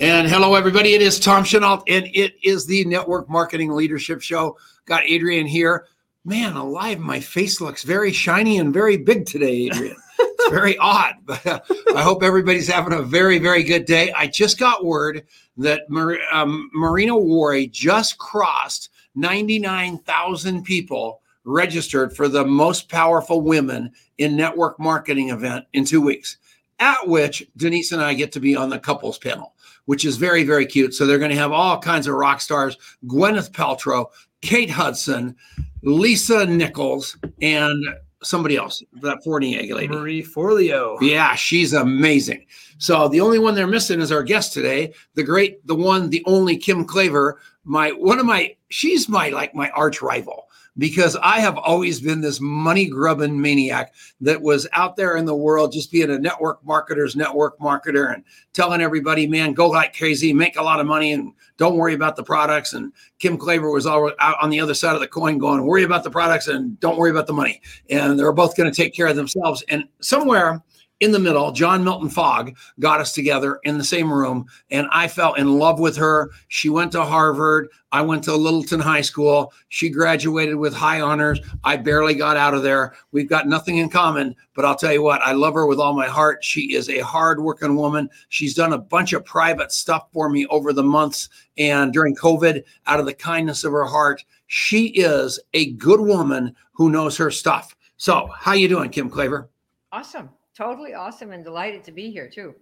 And hello, everybody. It is Tom Chenoweth, and it is the Network Marketing Leadership Show. Got Adrian here. Man, alive, my face looks very shiny and very big today, Adrian. it's very odd, but uh, I hope everybody's having a very, very good day. I just got word that Mar- um, Marina Wari just crossed 99,000 people registered for the most powerful women in network marketing event in two weeks, at which Denise and I get to be on the couples panel which is very, very cute. So they're going to have all kinds of rock stars Gwyneth Paltrow, Kate Hudson, Lisa Nichols, and somebody else, that Fournier lady. Marie Forleo. Yeah, she's amazing. So the only one they're missing is our guest today, the great, the one, the only Kim Klaver. My one of my, she's my like my arch rival because I have always been this money grubbing maniac that was out there in the world just being a network marketer's network marketer and telling everybody, man, go like crazy, make a lot of money, and don't worry about the products. And Kim Klaver was all out on the other side of the coin going, worry about the products and don't worry about the money. And they're both going to take care of themselves. And somewhere, in the middle, John Milton Fogg got us together in the same room, and I fell in love with her. She went to Harvard. I went to Littleton High School. She graduated with high honors. I barely got out of there. We've got nothing in common, but I'll tell you what, I love her with all my heart. She is a hardworking woman. She's done a bunch of private stuff for me over the months and during COVID out of the kindness of her heart. She is a good woman who knows her stuff. So, how you doing, Kim Klaver? Awesome totally awesome and delighted to be here too.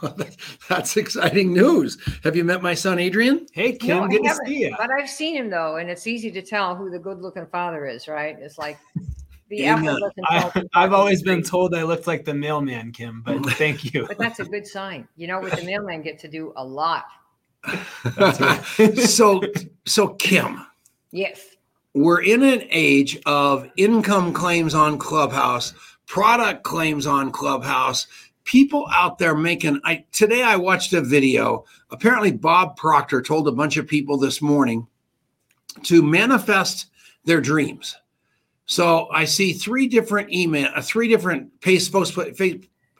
Well, that's exciting news. Have you met my son Adrian? Hey Kim, no, good to see you. But I've seen him though, and it's easy to tell who the good-looking father is, right? It's like the I, have always been told I looked like the mailman, Kim, but thank you. But that's a good sign. You know, with the mailman get to do a lot. so, so Kim. Yes. We're in an age of income claims on Clubhouse product claims on Clubhouse. People out there making I today I watched a video. Apparently Bob Proctor told a bunch of people this morning to manifest their dreams. So I see three different email, uh, three different post, post,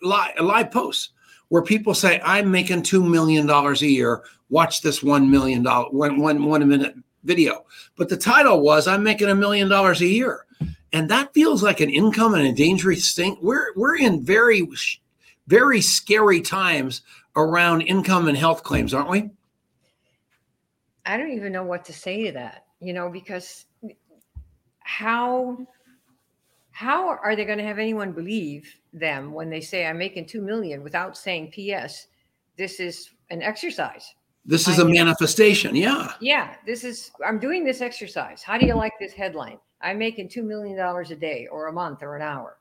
live, live posts where people say, I'm making $2 million a year. Watch this one million dollar one one one minute video. But the title was, I'm making a million dollars a year and that feels like an income and a dangerous thing. We're we're in very very scary times around income and health claims, aren't we? I don't even know what to say to that. You know, because how how are they going to have anyone believe them when they say I'm making 2 million without saying PS this is an exercise. This is I a manifestation. Yeah. Yeah, this is I'm doing this exercise. How do you like this headline? I'm making $2 million a day or a month or an hour.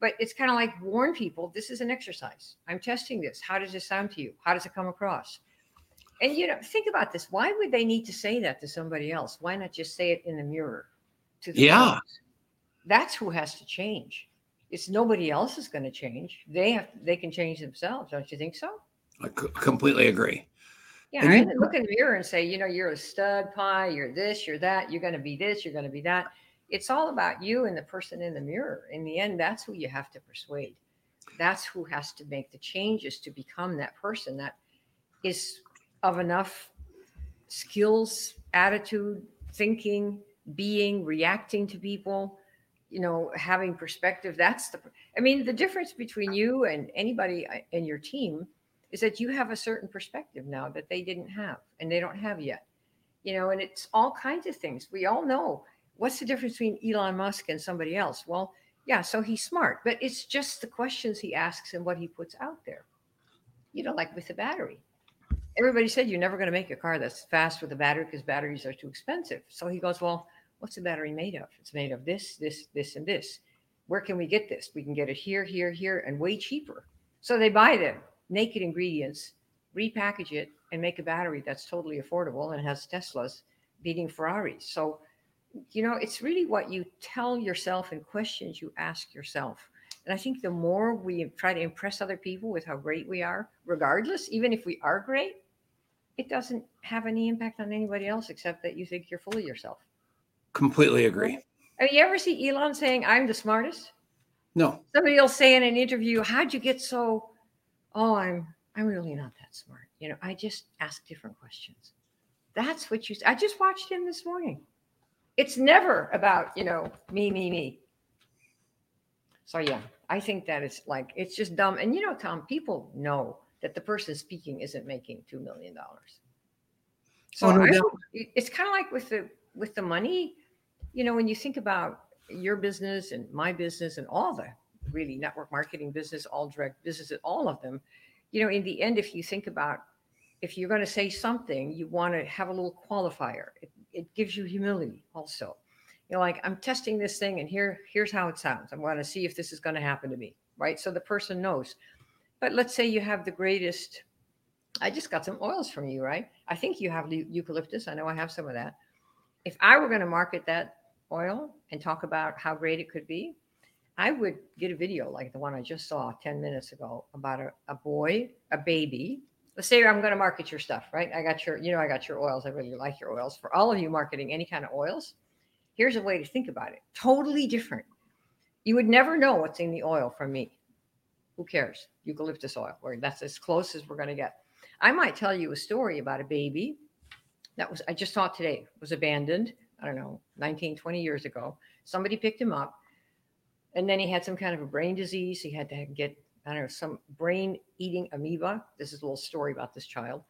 But it's kind of like warn people this is an exercise. I'm testing this. How does this sound to you? How does it come across? And you know, think about this. Why would they need to say that to somebody else? Why not just say it in the mirror to the Yeah. That's who has to change. It's nobody else is going to change. They have they can change themselves. Don't you think so? I completely agree. Yeah, and I didn't look in the mirror and say, you know, you're a stud pie, you're this, you're that, you're going to be this, you're going to be that. It's all about you and the person in the mirror. In the end, that's who you have to persuade. That's who has to make the changes to become that person that is of enough skills, attitude, thinking, being, reacting to people, you know, having perspective. That's the, I mean, the difference between you and anybody uh, in your team is that you have a certain perspective now that they didn't have and they don't have yet. You know, and it's all kinds of things. We all know what's the difference between Elon Musk and somebody else? Well, yeah, so he's smart, but it's just the questions he asks and what he puts out there. You know, like with the battery. Everybody said you're never going to make a car that's fast with a battery because batteries are too expensive. So he goes, Well, what's the battery made of? It's made of this, this, this, and this. Where can we get this? We can get it here, here, here, and way cheaper. So they buy them naked ingredients, repackage it, and make a battery that's totally affordable and has Teslas beating Ferraris. So, you know, it's really what you tell yourself and questions you ask yourself. And I think the more we try to impress other people with how great we are, regardless, even if we are great, it doesn't have any impact on anybody else except that you think you're full of yourself. Completely agree. Have you ever see Elon saying, I'm the smartest? No. Somebody will say in an interview, How'd you get so oh, I'm I'm really not that smart. You know, I just ask different questions. That's what you. I just watched him this morning. It's never about you know me, me, me. So yeah, I think that it's like it's just dumb. And you know, Tom, people know that the person speaking isn't making two million dollars. So Oh, no it's kind of like with the with the money, you know, when you think about your business and my business and all the really network marketing business, all direct businesses, all of them, you know, in the end, if you think about if you're going to say something, you want to have a little qualifier. It, it gives you humility also. You know, like I'm testing this thing and here, here's how it sounds. I'm going to see if this is going to happen to me. Right. So the person knows. But let's say you have the greatest. I just got some oils from you, right? I think you have eucalyptus. I know I have some of that. If I were going to market that oil and talk about how great it could be, I would get a video like the one I just saw 10 minutes ago about a, a boy, a baby. Let's say I'm going to market your stuff, right? I got your, you know, I got your oils. I really like your oils. For all of you marketing any kind of oils, here's a way to think about it totally different. You would never know what's in the oil from me. Who cares? Eucalyptus oil, that's as close as we're going to get. I might tell you a story about a baby that was, I just saw today, was abandoned. I don't know, 19, 20 years ago. Somebody picked him up and then he had some kind of a brain disease. He had to get, I don't know, some brain eating amoeba. This is a little story about this child.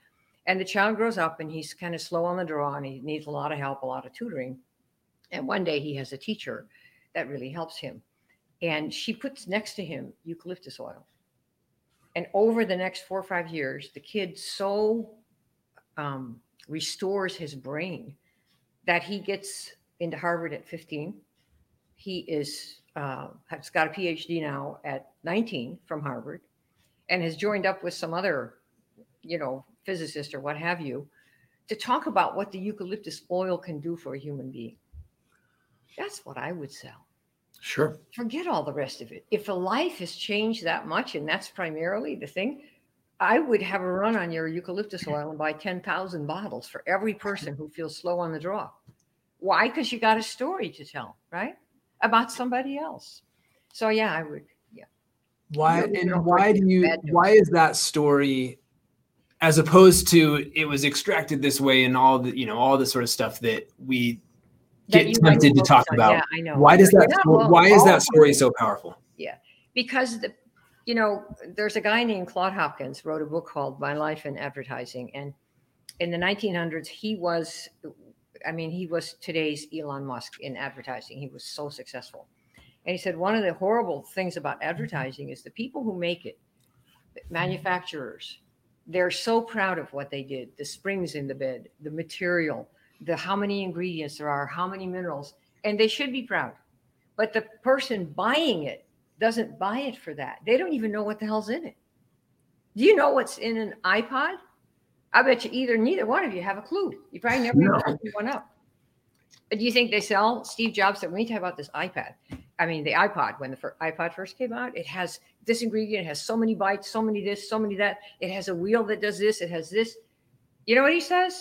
And the child grows up and he's kind of slow on the draw and he needs a lot of help, a lot of tutoring. And one day he has a teacher that really helps him. And she puts next to him eucalyptus oil. And over the next four or five years, the kid so um, restores his brain that he gets into Harvard at 15. He is uh, has got a PhD now at 19 from Harvard, and has joined up with some other, you know, physicist or what have you, to talk about what the eucalyptus oil can do for a human being. That's what I would sell. Sure. Forget all the rest of it. If a life has changed that much, and that's primarily the thing, I would have a run on your eucalyptus oil and buy 10,000 bottles for every person who feels slow on the draw. Why? Because you got a story to tell, right? About somebody else. So, yeah, I would. Yeah. Why and why do you why is that story as opposed to it was extracted this way and all the you know all the sort of stuff that we That get tempted to talk on. about. Yeah, I know. Why does that Yeah, well, why is that story so powerful? Yeah, because the you know there's a guy named claude hopkins wrote a book called my life in advertising and in the 1900s he was i mean he was today's elon musk in advertising he was so successful and he said one of the horrible things about advertising is the people who make it manufacturers they're so proud of what they did the springs in the bed the material the how many ingredients there are how many minerals and they should be proud but the person buying it doesn't buy it for that. They don't even know what the hell's in it. Do you know what's in an iPod? I bet you either neither one of you have a clue. You probably never No. even opened one up. But do you think they sell Steve Jobs said when you talk about this iPad? I mean the iPod when the iPod first came out, it has this ingredient, it has so many bytes, so many this, so many that. It has a wheel that does this, it has this. You know what he says?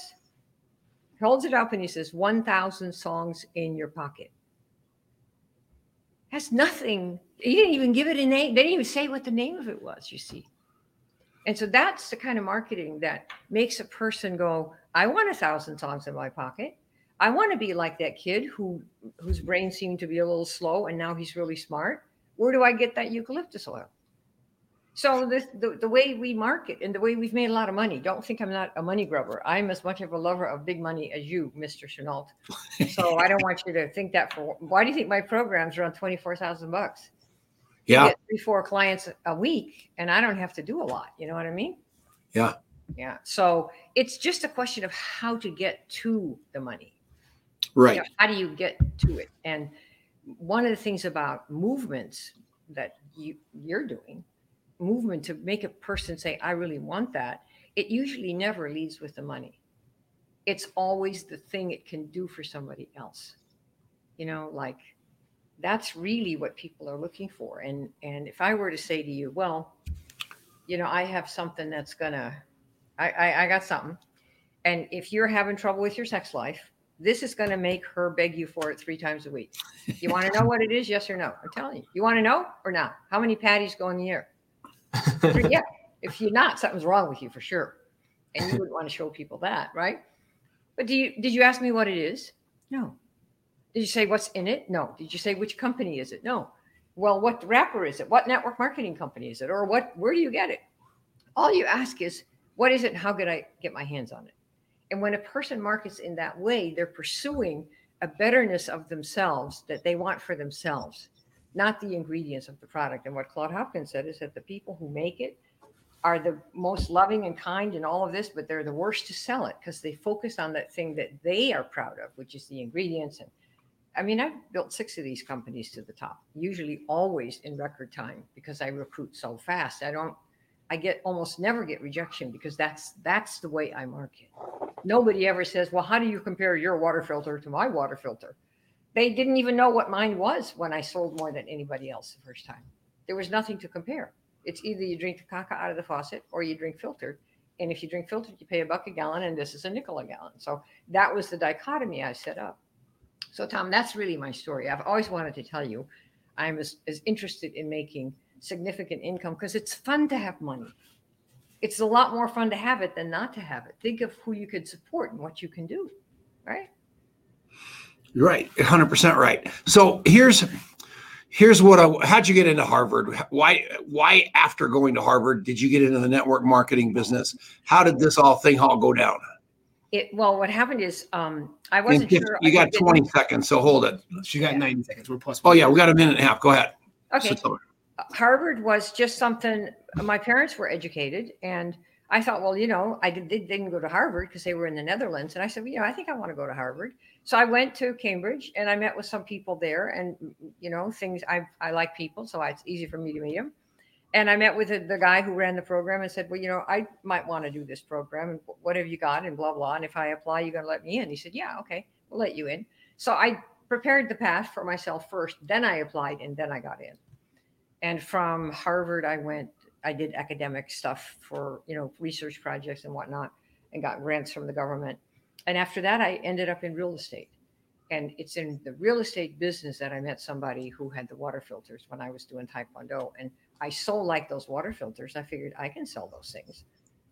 He holds it up and he says, 1,000 songs in your pocket has nothing. He didn't even give it a name. They didn't even say what the name of it was, you see. And so that's the kind of marketing that makes a person go, I want a thousand songs in my pocket. I want to be like that kid who whose brain seemed to be a little slow and now he's really smart. Where do I get that eucalyptus oil? So the, the way we market and the way we've made a lot of money. Don't think I'm not a money grubber. I'm as much of a lover of big money as you, Mr. Chenoweth. So I don't want you to think that for why do you think my programs are on twenty four thousand bucks? Yeah. get three, four clients a week, and I don't have to do a lot. You know what I mean? Yeah. Yeah. So it's just a question of how to get to the money. Right. You know, how do you get to it? And one of the things about movements that you you're doing, movement to make a person say, "I really want that," it usually never leads with the money. It's always the thing it can do for somebody else. You know, like that's really what people are looking for. And and if I were to say to you, well, you know, I have something that's gonna, I I, I got something, and if you're having trouble with your sex life, this is gonna make her beg you for it three times a week. You want to know what it is? Yes or no? I'm telling you. You want to know or not? How many patties go in the air? yeah. If you're not, something's wrong with you for sure. and you wouldn't want to show people that, right? But do you did you ask me what it is? No. Did you say what's in it? No. Did you say which company is it? No. Well, what wrapper is it? What network marketing company is it? Or what where do you get it? All you ask is what is it and how could I get my hands on it? And when a person markets in that way, they're pursuing a betterness of themselves that they want for themselves, not the ingredients of the product. And what Claude Hopkins said is that the people who make it are the most loving and kind in all of this, but they're the worst to sell it because they focus on that thing that they are proud of, which is the ingredients. And I mean, I've built six of these companies to the top, usually always in record time because I recruit so fast. I don't, I get almost never get rejection because that's that's the way I market. Nobody ever says, "Well, how do you compare your water filter to my water filter?" They didn't even know what mine was when I sold more than anybody else the first time. There was nothing to compare. It's either you drink the caca out of the faucet or you drink filtered. And if you drink filtered, you pay a buck a gallon, and this is a nickel a gallon. So that was the dichotomy I set up. So, Tom, that's really my story. I've always wanted to tell you I'm as, as interested in making significant income because it's fun to have money. It's a lot more fun to have it than not to have it. Think of who you could support and what you can do, right? You're right, 100% right. So here's here's what I how'd you get into Harvard? Why why after going to Harvard did you get into the network marketing business? How did this all thing all go down? It well, what happened is um, I wasn't sure. You got 20 seconds, so hold it. She got yeah. 90 seconds. We're plus. Oh yeah, we got a minute and a half. Go ahead. Okay. So Harvard was just something. My parents were educated, and I thought, well, you know, I did, didn't go to Harvard because they were in the Netherlands, and I said, well, you know, I think I want to go to Harvard. So I went to Cambridge, and I met with some people there, and you know, things I I like people, so it's easy for me to meet them. And I met with the, guy who ran the program and said, well, you know, I might want to do this program, and what have you got, and blah blah. And if I apply, you're gonna let me in. He said, yeah, okay, we'll let you in. So I prepared the path for myself first, then I applied, and then I got in and from Harvard, I went, I did academic stuff for, you know, research projects and whatnot and got grants from the government. And after that, I ended up in real estate. And it's in the real estate business that I met somebody who had the water filters when I was doing Taekwondo. And I so like those water filters, I figured I can sell those things.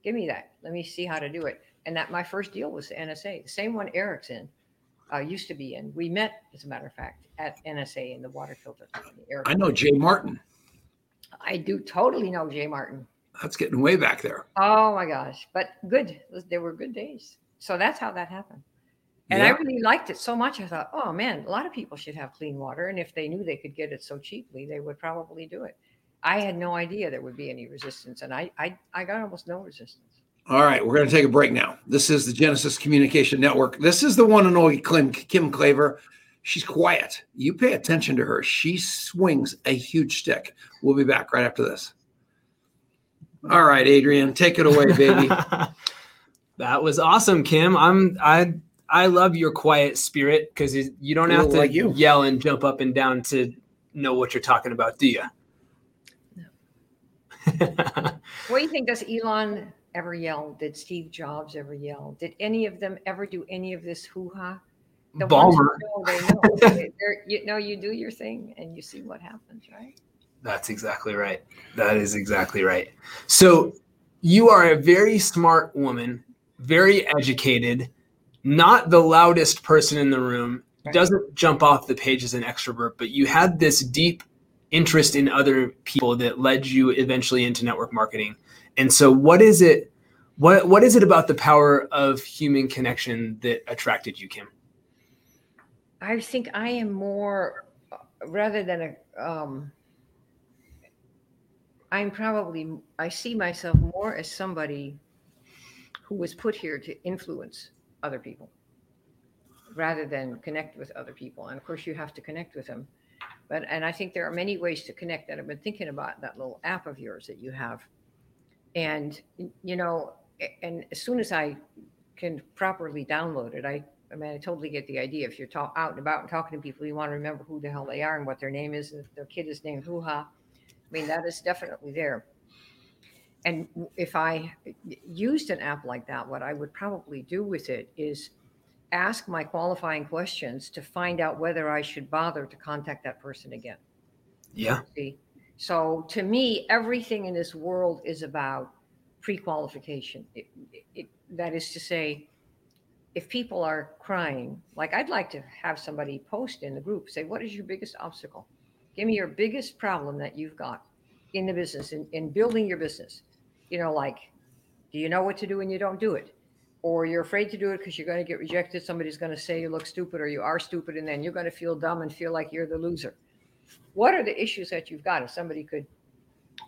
Give me that. Let me see how to do it. And that my first deal was the NSA, the same one Eric's in, uh, used to be in. We met, as a matter of fact, at NSA in the water filter company. Eric I know Jay Martin. I do totally know Jay Martin. That's getting way back there. Oh my gosh. But good. There were good days. So that's how that happened. And yeah. I really liked it so much. I thought, oh man, a lot of people should have clean water. And if they knew they could get it so cheaply, they would probably do it. I had no idea there would be any resistance. And I I, I got almost no resistance. All right, we're going to take a break now. This is the Genesis Communication Network. This is the one and only Kim, Kim Klaver. She's quiet. You pay attention to her. She swings a huge stick. We'll be back right after this. All right, Adrian, take it away, baby. that was awesome, Kim. I'm I I love your quiet spirit because you don't have to like you. yell and jump up and down to know what you're talking about, do you? What do you think? Does Elon ever yell? Did Steve Jobs ever yell? Did any of them ever do any of this hoo ha? the Ballmer. Know, they know. you know, you do your thing and you see what happens, right? That's exactly right. That is exactly right. So you are a very smart woman, very educated, not the loudest person in the room, right. doesn't jump off the page as an extrovert, but you had this deep interest in other people that led you eventually into network marketing. And so what is it what what is it about the power of human connection that attracted you, Kim? I think I am more rather than a um, I'm probably I see myself more as somebody who was put here to influence other people rather than connect with other people. And of course you have to connect with them. But and I think there are many ways to connect that I've been thinking about that little app of yours that you have. And you know, and as soon as I can properly download it, I I mean, I totally get the idea. If you're talk, out and about and talking to people, you want to remember who the hell they are and what their name is. And if their kid is named Hoo Ha, I mean, that is definitely there. And if I used an app like that, what I would probably do with it is ask my qualifying questions to find out whether I should bother to contact that person again. Yeah. See? So to me, everything in this world is about pre-qualification. It, it, that is to say, if people are crying, like I'd like to have somebody post in the group, say, what is your biggest obstacle? Give me your biggest problem that you've got in the business, in, in building your business. You know, like, do you know what to do when you don't do it? Or you're afraid to do it because you're going to get rejected. Somebody's going to say you look stupid or you are stupid, and then you're going to feel dumb and feel like you're the loser. What are the issues that you've got? If somebody could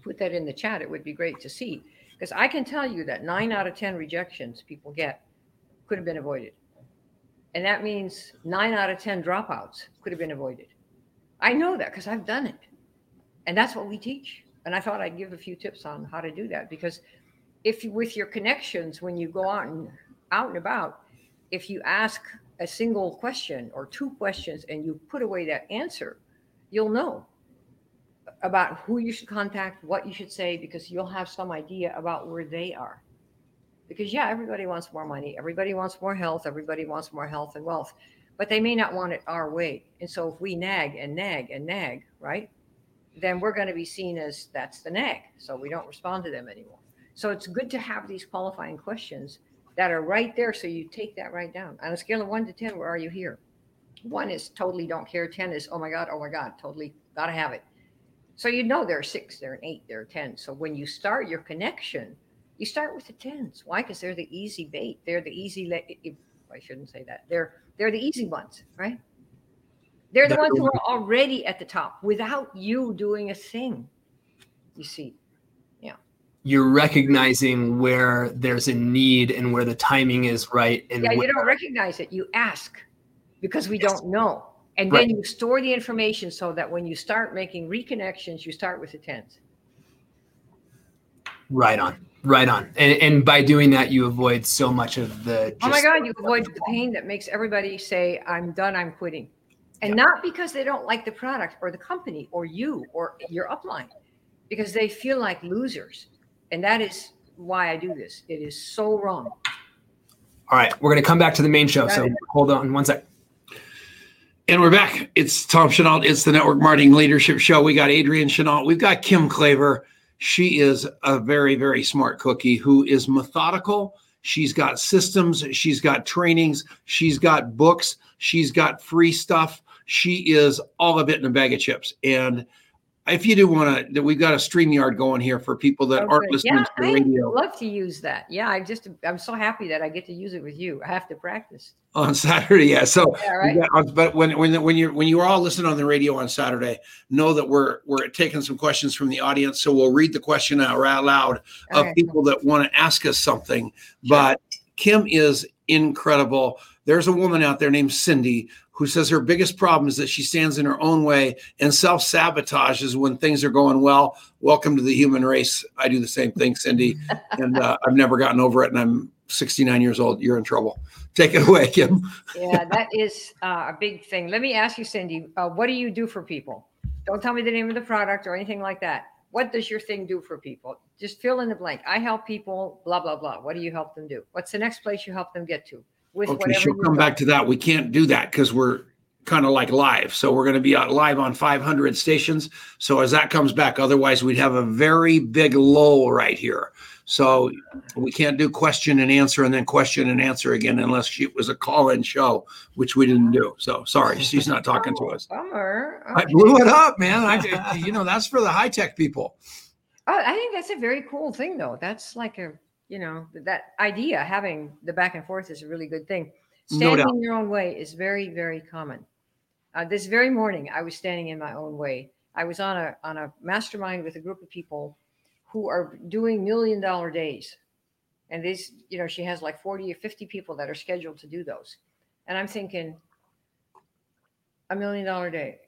put that in the chat, it would be great to see. Because I can tell you that nine out of 10 rejections people get could have been avoided. And that means nine out of 10 dropouts could have been avoided. I know that because I've done it. And that's what we teach. And I thought I'd give a few tips on how to do that because if you, with your connections, when you go out and out and about, if you ask a single question or two questions and you put away that answer, you'll know about who you should contact, what you should say, because you'll have some idea about where they are. Because, yeah, everybody wants more money, everybody wants more health, everybody wants more health and wealth, but they may not want it our way. And so, if we nag and nag and nag, right, then we're going to be seen as that's the nag. So, we don't respond to them anymore. So, it's good to have these qualifying questions that are right there. So, you take that right down. On a scale of one to 10, where are you here? One is totally don't care. 10 is, oh my God, oh my God, totally got to have it. So you know there are six, there are eight, there are 10. So when you start your connection, you start with the tens. Why? Because they're the easy bait. They're the easy, I shouldn't say that. They're, they're the easy ones, right? They're the ones who are already at the top without you doing a thing. You see. You're recognizing where there's a need and where the timing is right. And yeah, where- you don't recognize it. You ask because we Yes. don't know. And Right. then you store the information so that when you start making reconnections, you start with the tens. Right on. Right on. And, and by doing that, you avoid so much of the. Oh my God, you avoid the pain that makes everybody say, I'm done, I'm quitting. And not because they don't like the product or the company or you or your upline, because they feel like losers. And that is why I do this. It is so wrong. All right. We're going to come back to the main show. Got So it. hold on one sec. And we're back. It's Tom Chenoweth. It's the Network Marketing Leadership Show. We got Adrian Chenoweth. We've got Kim Klaver. She is a very, very smart cookie who is methodical. She's got systems. She's got trainings. She's got books. She's got free stuff. She is all of it in a bag of chips. And if you do want to, we've got a StreamYard going here for people that aren't listening yeah, to the I radio love to use that. Yeah, I just, I'm so happy that I get to use it with you. I have to practice. on Saturday. Yeah. So Yeah, right. Yeah, uh, but when when when you're when you are all listening on the radio on Saturday, know that we're we're taking some questions from the audience. So we'll read the question out out loud of Okay. people that want to ask us something. But Kim is incredible. There's a woman out there named Cindy who says her biggest problem is that she stands in her own way and self sabotages when things are going well. Welcome to the human race. I do the same thing, Cindy, and uh, I've never gotten over it. And I'm 69 years old. You're in trouble. Take it away, Kim. yeah, that is uh, a big thing. Let me ask you, Cindy, uh, what do you do for people? Don't tell me the name of the product or anything like that. What does your thing do for people? Just fill in the blank. I help people, blah, blah, blah. What do you help them do? What's the next place you help them get to? With Okay, she'll come back to that. We can't do that because we're kind of like live. So we're going to be out live on 500 stations. So as that comes back, otherwise we'd have a very big lull right here. So we can't do question and answer and then question and answer again unless it was a call-in show, which we didn't do. So sorry, she's not talking to Oh, us. Bummer. I blew it up, man. I, you know, that's for the high tech people. Oh, I think that's a very cool thing, though. That's like a, you know, that idea having the back and forth is a really good thing. No Standing in your own way is very, very common. Uh, this very morning, I was standing in my own way. I was on a on a mastermind with a group of people who are doing million dollar days, and this, you know, she has like forty or fifty people that are scheduled to do those, and I'm thinking, a million dollar day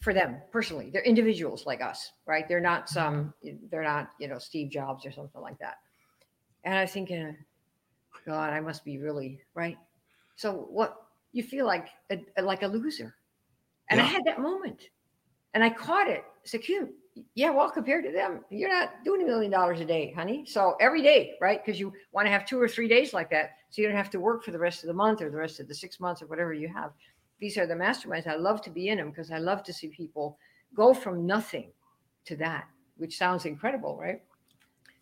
for them personally. They're individuals like us, right? They're not some, they're not, you know, Steve Jobs or something like that. And I was thinking, God, I must be really right. So what you feel like a, like a loser. And I had that moment and I caught it. I said, Kim, yeah, well, compared to them, you're not doing a million dollars a day, honey. So every day, right? Because you want to have two or three days like that. So you don't have to work for the rest of the month or the rest of the six months or whatever you have. These are the masterminds. I love to be in them because I love to see people go from nothing to that, which sounds incredible, right?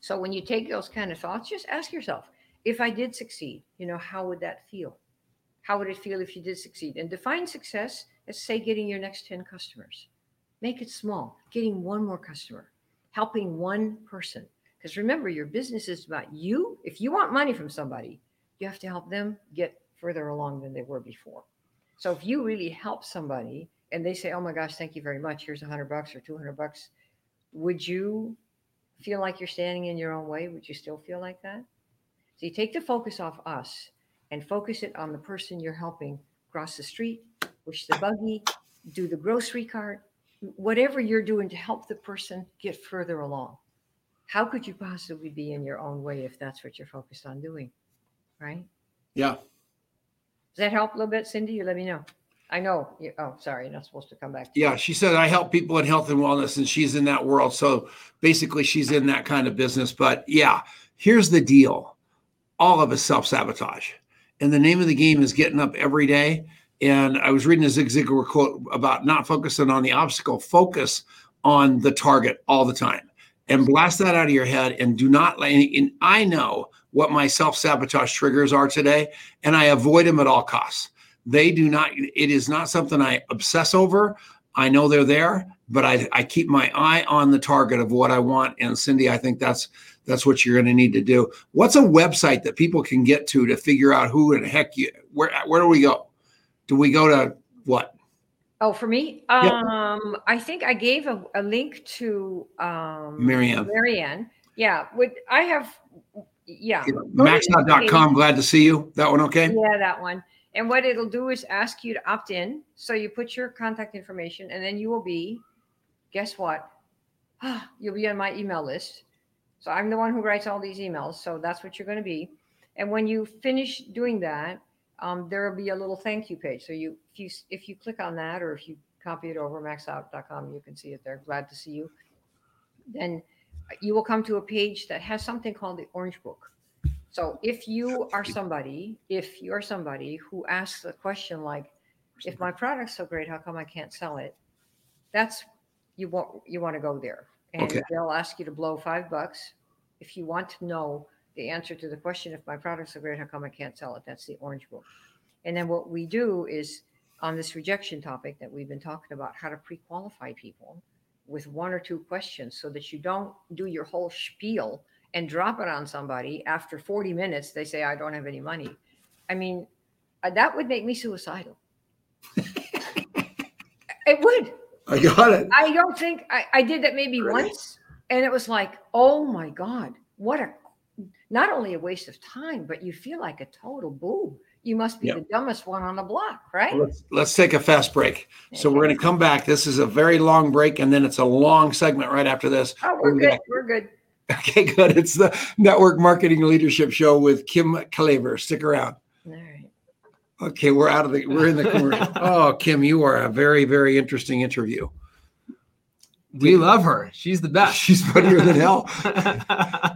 So when you take those kind of thoughts, just ask yourself, if I did succeed, you know, how would that feel? How would it feel if you did succeed? And define success as say getting your next 10 customers. Make it small, getting one more customer, helping one person. Because remember, your business is about you. If you want money from somebody, you have to help them get further along than they were before. So if you really help somebody and they say, "Oh my gosh, thank you very much. Here's a hundred bucks or two hundred bucks," would you feel like you're standing in your own way? Would you still feel like that? So you take the focus off us and focus it on the person you're helping cross the street, push the buggy, do the grocery cart, whatever you're doing to help the person get further along. How could you possibly be in your own way if that's what you're focused on doing? Right? Yeah. Does that help a little bit, Cindy? You let me know. I know. You, oh, sorry, you're not supposed to come back. Yeah, she said I help people in health and wellness, and she's in that world. So basically, she's in that kind of business. But yeah, here's the deal: all of us self sabotage, and the name of the game is getting up every day. And I was reading a Zig Ziglar quote about not focusing on the obstacle, focus on the target all the time, and blast that out of your head. And do not. Let. And I know what my self sabotage triggers are today, and I avoid them at all costs. They do not, it is not something I obsess over. I know they're there, but I, I keep my eye on the target of what I want. And Cindy, I think that's that's what you're going to need to do. What's a website that people can get to to figure out who the heck you where where do we go? Do we go to what? Oh, for me, um, I think I gave a, a link to um, Marianne. Marianne, yeah. Would I have? Yeah. Maxout.com. Glad to see you. That one okay? Yeah, that one. And what it'll do is ask you to opt in. So you put your contact information, and then you will be, guess what? You'll be on my email list. So I'm the one who writes all these emails. So that's what you're going to be. And when you finish doing that, um, there will be a little thank you page. So you, if you, if you click on that, or if you copy it over maxout.com, you can see it there. Glad to see you. Then you will come to a page that has something called the Orange Book. So if you are somebody, if you're somebody who asks a question like, if my product's so great, how come I can't sell it? That's you want you want to go there. And okay. they'll ask you to blow five bucks if you want to know the answer to the question, if my product's so great, how come I can't sell it? That's the orange book. And then what we do is on this rejection topic that we've been talking about, how to pre-qualify people with one or two questions so that you don't do your whole spiel and drop it on somebody after 40 minutes they say i don't have any money. I mean uh, that would make me suicidal. It would. I got it. I don't think i, I did that maybe once and it was like oh my god what a not only a waste of time but you feel like a total boob you must be yep. the dumbest one on the block, right? Let's, let's take a fast break. Okay. So we're going to come back. This is a very long break, and then it's a long segment right after this. Oh, we're, we're good. Gonna, we're good. Okay, good. It's the Network Marketing Leadership Show with Kim Klaver. Stick around. All right. Okay, we're out of the. We're in the commercial. oh, Kim, you are a very, very interesting interview. We love her. She's the best. She's funnier than hell.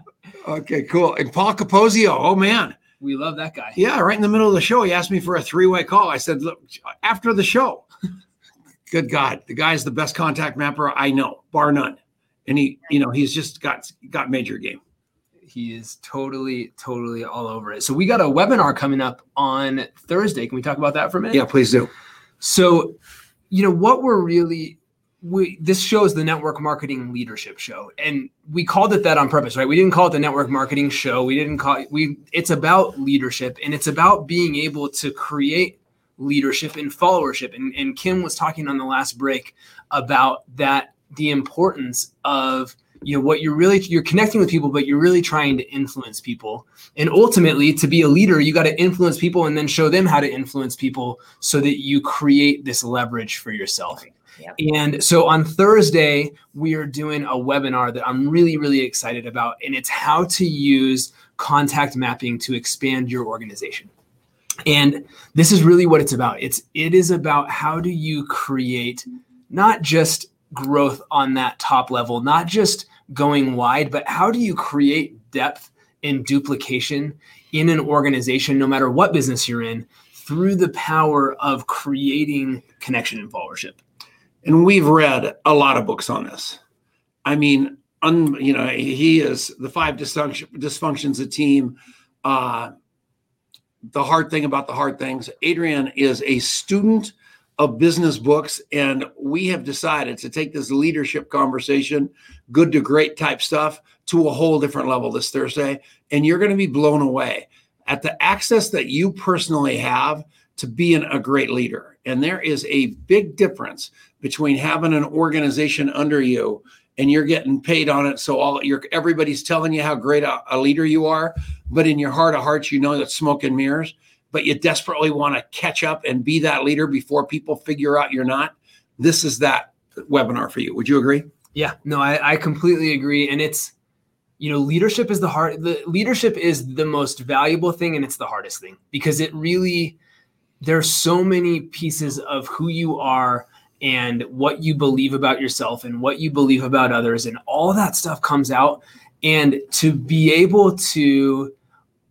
okay, cool. And Paul Capozio. Oh man. We love that guy. Yeah, right in the middle of the show, he asked me for a three-way call. I said, "Look, after the show." Good God, the guy's the best contact mapper I know, bar none. And he, you know, he's just got got major game. He is totally, totally all over it. So we got a webinar coming up on Thursday. Can we talk about that for a minute? Yeah, please do. So, you know, what we're really we this show is the network marketing leadership show and we called it that on purpose right? We didn't call it the network marketing show. We didn't call it we it's about leadership and it's about being able to create leadership and followership. And, and kim was talking on the last break about that the importance of you know what you're really you're connecting with people but you're really trying to influence people. And ultimately to be a leader you got to influence people and then show them how to influence people so that you create this leverage for yourself And so on Thursday, we are doing a webinar that I'm really, really excited about. And it's how to use contact mapping to expand your organization. And this is really what it's about. It's it is about how do you create not just growth on that top level, not just going wide, but how do you create depth and duplication in an organization, no matter what business you're in, through the power of creating connection and followership. And we've read a lot of books on this. I mean, un, you know, he is the five dysfunction, dysfunctions of team. Uh, the hard thing about the hard things. Adrian is a student of business books, and we have decided to take this leadership conversation, good to great type stuff, to a whole different level this Thursday. And you're going to be blown away at the access that you personally have to being a great leader. And there is a big difference between having an organization under you and you're getting paid on it. So all your everybody's telling you how great a, a leader you are, but in your heart of hearts, you know that's smoke and mirrors. But you desperately want to catch up and be that leader before people figure out you're not. This is that webinar for you. Would you agree? Yeah, no, I, I completely agree. And it's, you know, leadership is the hard, the leadership is the most valuable thing and it's the hardest thing because it really, there's so many pieces of who you are and what you believe about yourself and what you believe about others and all that stuff comes out. And to be able to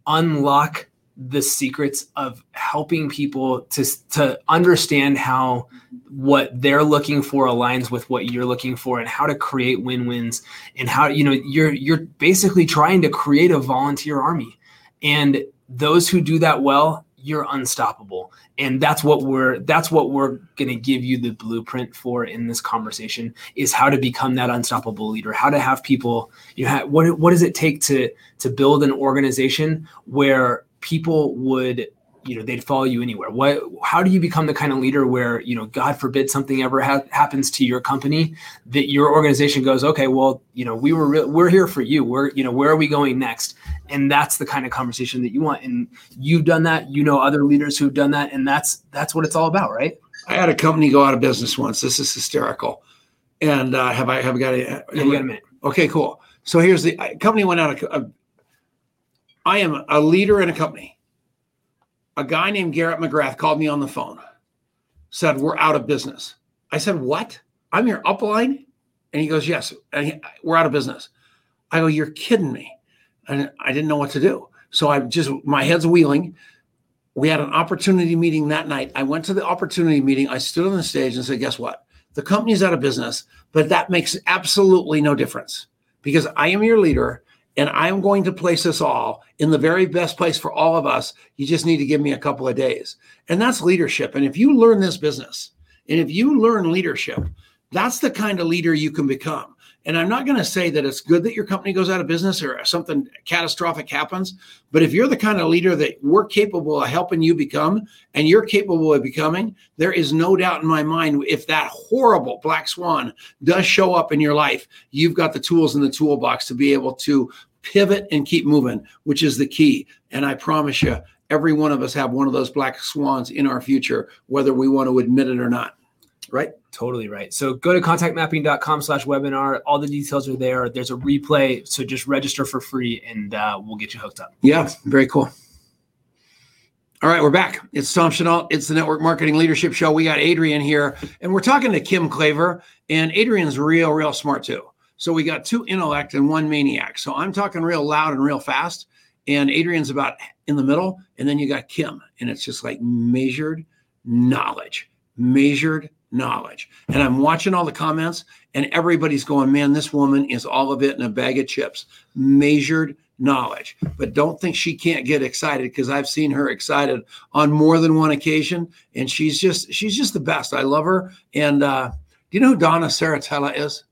unlock the secrets of helping people to to understand how what they're looking for aligns with what you're looking for and how to create win-wins and how you know you're you're basically trying to create a volunteer army. And those who do that well you're unstoppable and that's what we're that's what we're going to give you the blueprint for in this conversation is how to become that unstoppable leader how to have people you know what what does it take to to build an organization where people would you know they'd follow you anywhere. What how do you become the kind of leader where you know god forbid something ever ha- happens to your company that your organization goes okay well you know we were re- we're here for you. We're you know where are we going next? And that's the kind of conversation that you want. And you've done that. You know other leaders who've done that. And that's that's what it's all about right? I had a company go out of business once. This is hysterical. And uh, have i have I got a, yeah, you got a minute. Okay cool. So here's the company went out of uh, i am a leader in a company a guy named Garrett McGrath called me on the phone, said, We're out of business. I said, What? I'm your upline? And he goes, Yes, and he, we're out of business. I go, You're kidding me. And I didn't know what to do. So I just, my head's wheeling. We had an opportunity meeting that night. I went to the opportunity meeting. I stood on the stage and said, Guess what? The company's out of business, but that makes absolutely no difference because I am your leader and I'm going to place us all in the very best place for all of us. You just need to give me a couple of days. And that's leadership. And if you learn this business, and if you learn leadership, that's the kind of leader you can become. And I'm not going to say that it's good that your company goes out of business or something catastrophic happens. But if you're the kind of leader that we're capable of helping you become and you're capable of becoming, there is no doubt in my mind if that horrible black swan does show up in your life, you've got the tools in the toolbox to be able to pivot and keep moving, which is the key. And I promise you, every one of us have one of those black swans in our future, whether we want to admit it or not. Right? Totally right. So go to contactmapping.com slash webinar. All the details are there. There's a replay. So just register for free and uh, we'll get you hooked up. Yeah, very cool. All right, we're back. It's Tom Chenoweth. It's the Network Marketing Leadership Show. We got Adrian here, and we're talking to Kim Klaver. And Adrian's real, real smart too. So we got two intellect and one maniac. So I'm talking real loud and real fast. And Adrian's about in the middle. And then you got Kim. And it's just like measured knowledge, measured knowledge. And I'm watching all the comments, and everybody's going, man, this woman is all of it in a bag of chips. Measured knowledge. But don't think she can't get excited because I've seen her excited on more than one occasion. And she's just, she's just the best. I love her. And uh, do you know who Donna Saratella is?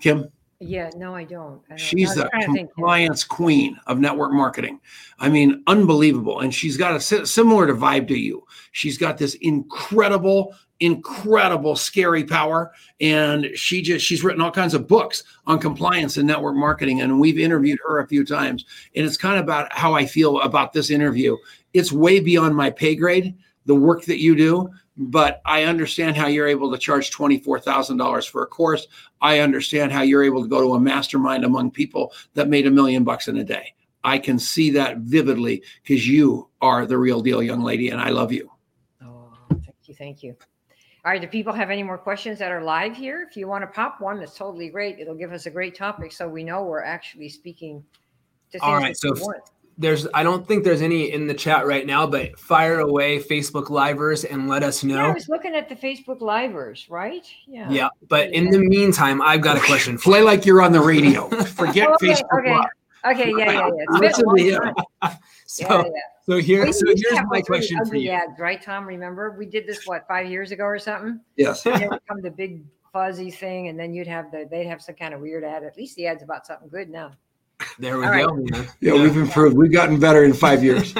Kim? Yeah, no, I don't. I don't she's the compliance queen of network marketing. I mean, unbelievable. And she's got a similar to vibe to you. She's got this incredible, incredible, scary power. And she just, she's written all kinds of books on compliance and network marketing. And we've interviewed her a few times. And it's kind of about how I feel about this interview. It's way beyond my pay grade, the work that you do but I understand how you're able to charge $24,000 for a course. I understand how you're able to go to a mastermind among people that made a million bucks in a day. I can see that vividly because you are the real deal, young lady, and I love you. Oh, thank you. Thank you. All right. Do people have any more questions that are live here? If you want to pop one, that's totally great. It'll give us a great topic so we know we're actually speaking to All right. So, there's I don't think there's any in the chat right now, but fire away Facebook livers and let us Yeah, I was looking at the Facebook livers, right? Yeah. Yeah, but in the meantime, I've got a question Play like you're on the radio. Forget Okay, Facebook okay. Live. Okay, yeah, yeah, yeah. It's been a Listen to long him. time. so Yeah, yeah. so here We so here's my question for you. Ads, right, Tom? Remember we did this what five years ago or something? Yes. And then would come the big fuzzy thing, and then you'd have the they'd have some kind of weird ad. At least the ad's about something good now. There we All right. go. man. Yeah, we've improved. We've gotten better in five years.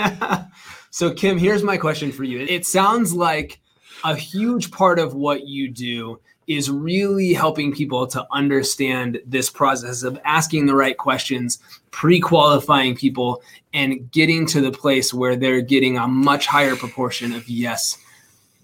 so Kim, here's my question for you. It sounds like a huge part of what you do is really helping people to understand this process of asking the right questions, pre-qualifying people and getting to the place where they're getting a much higher proportion of yes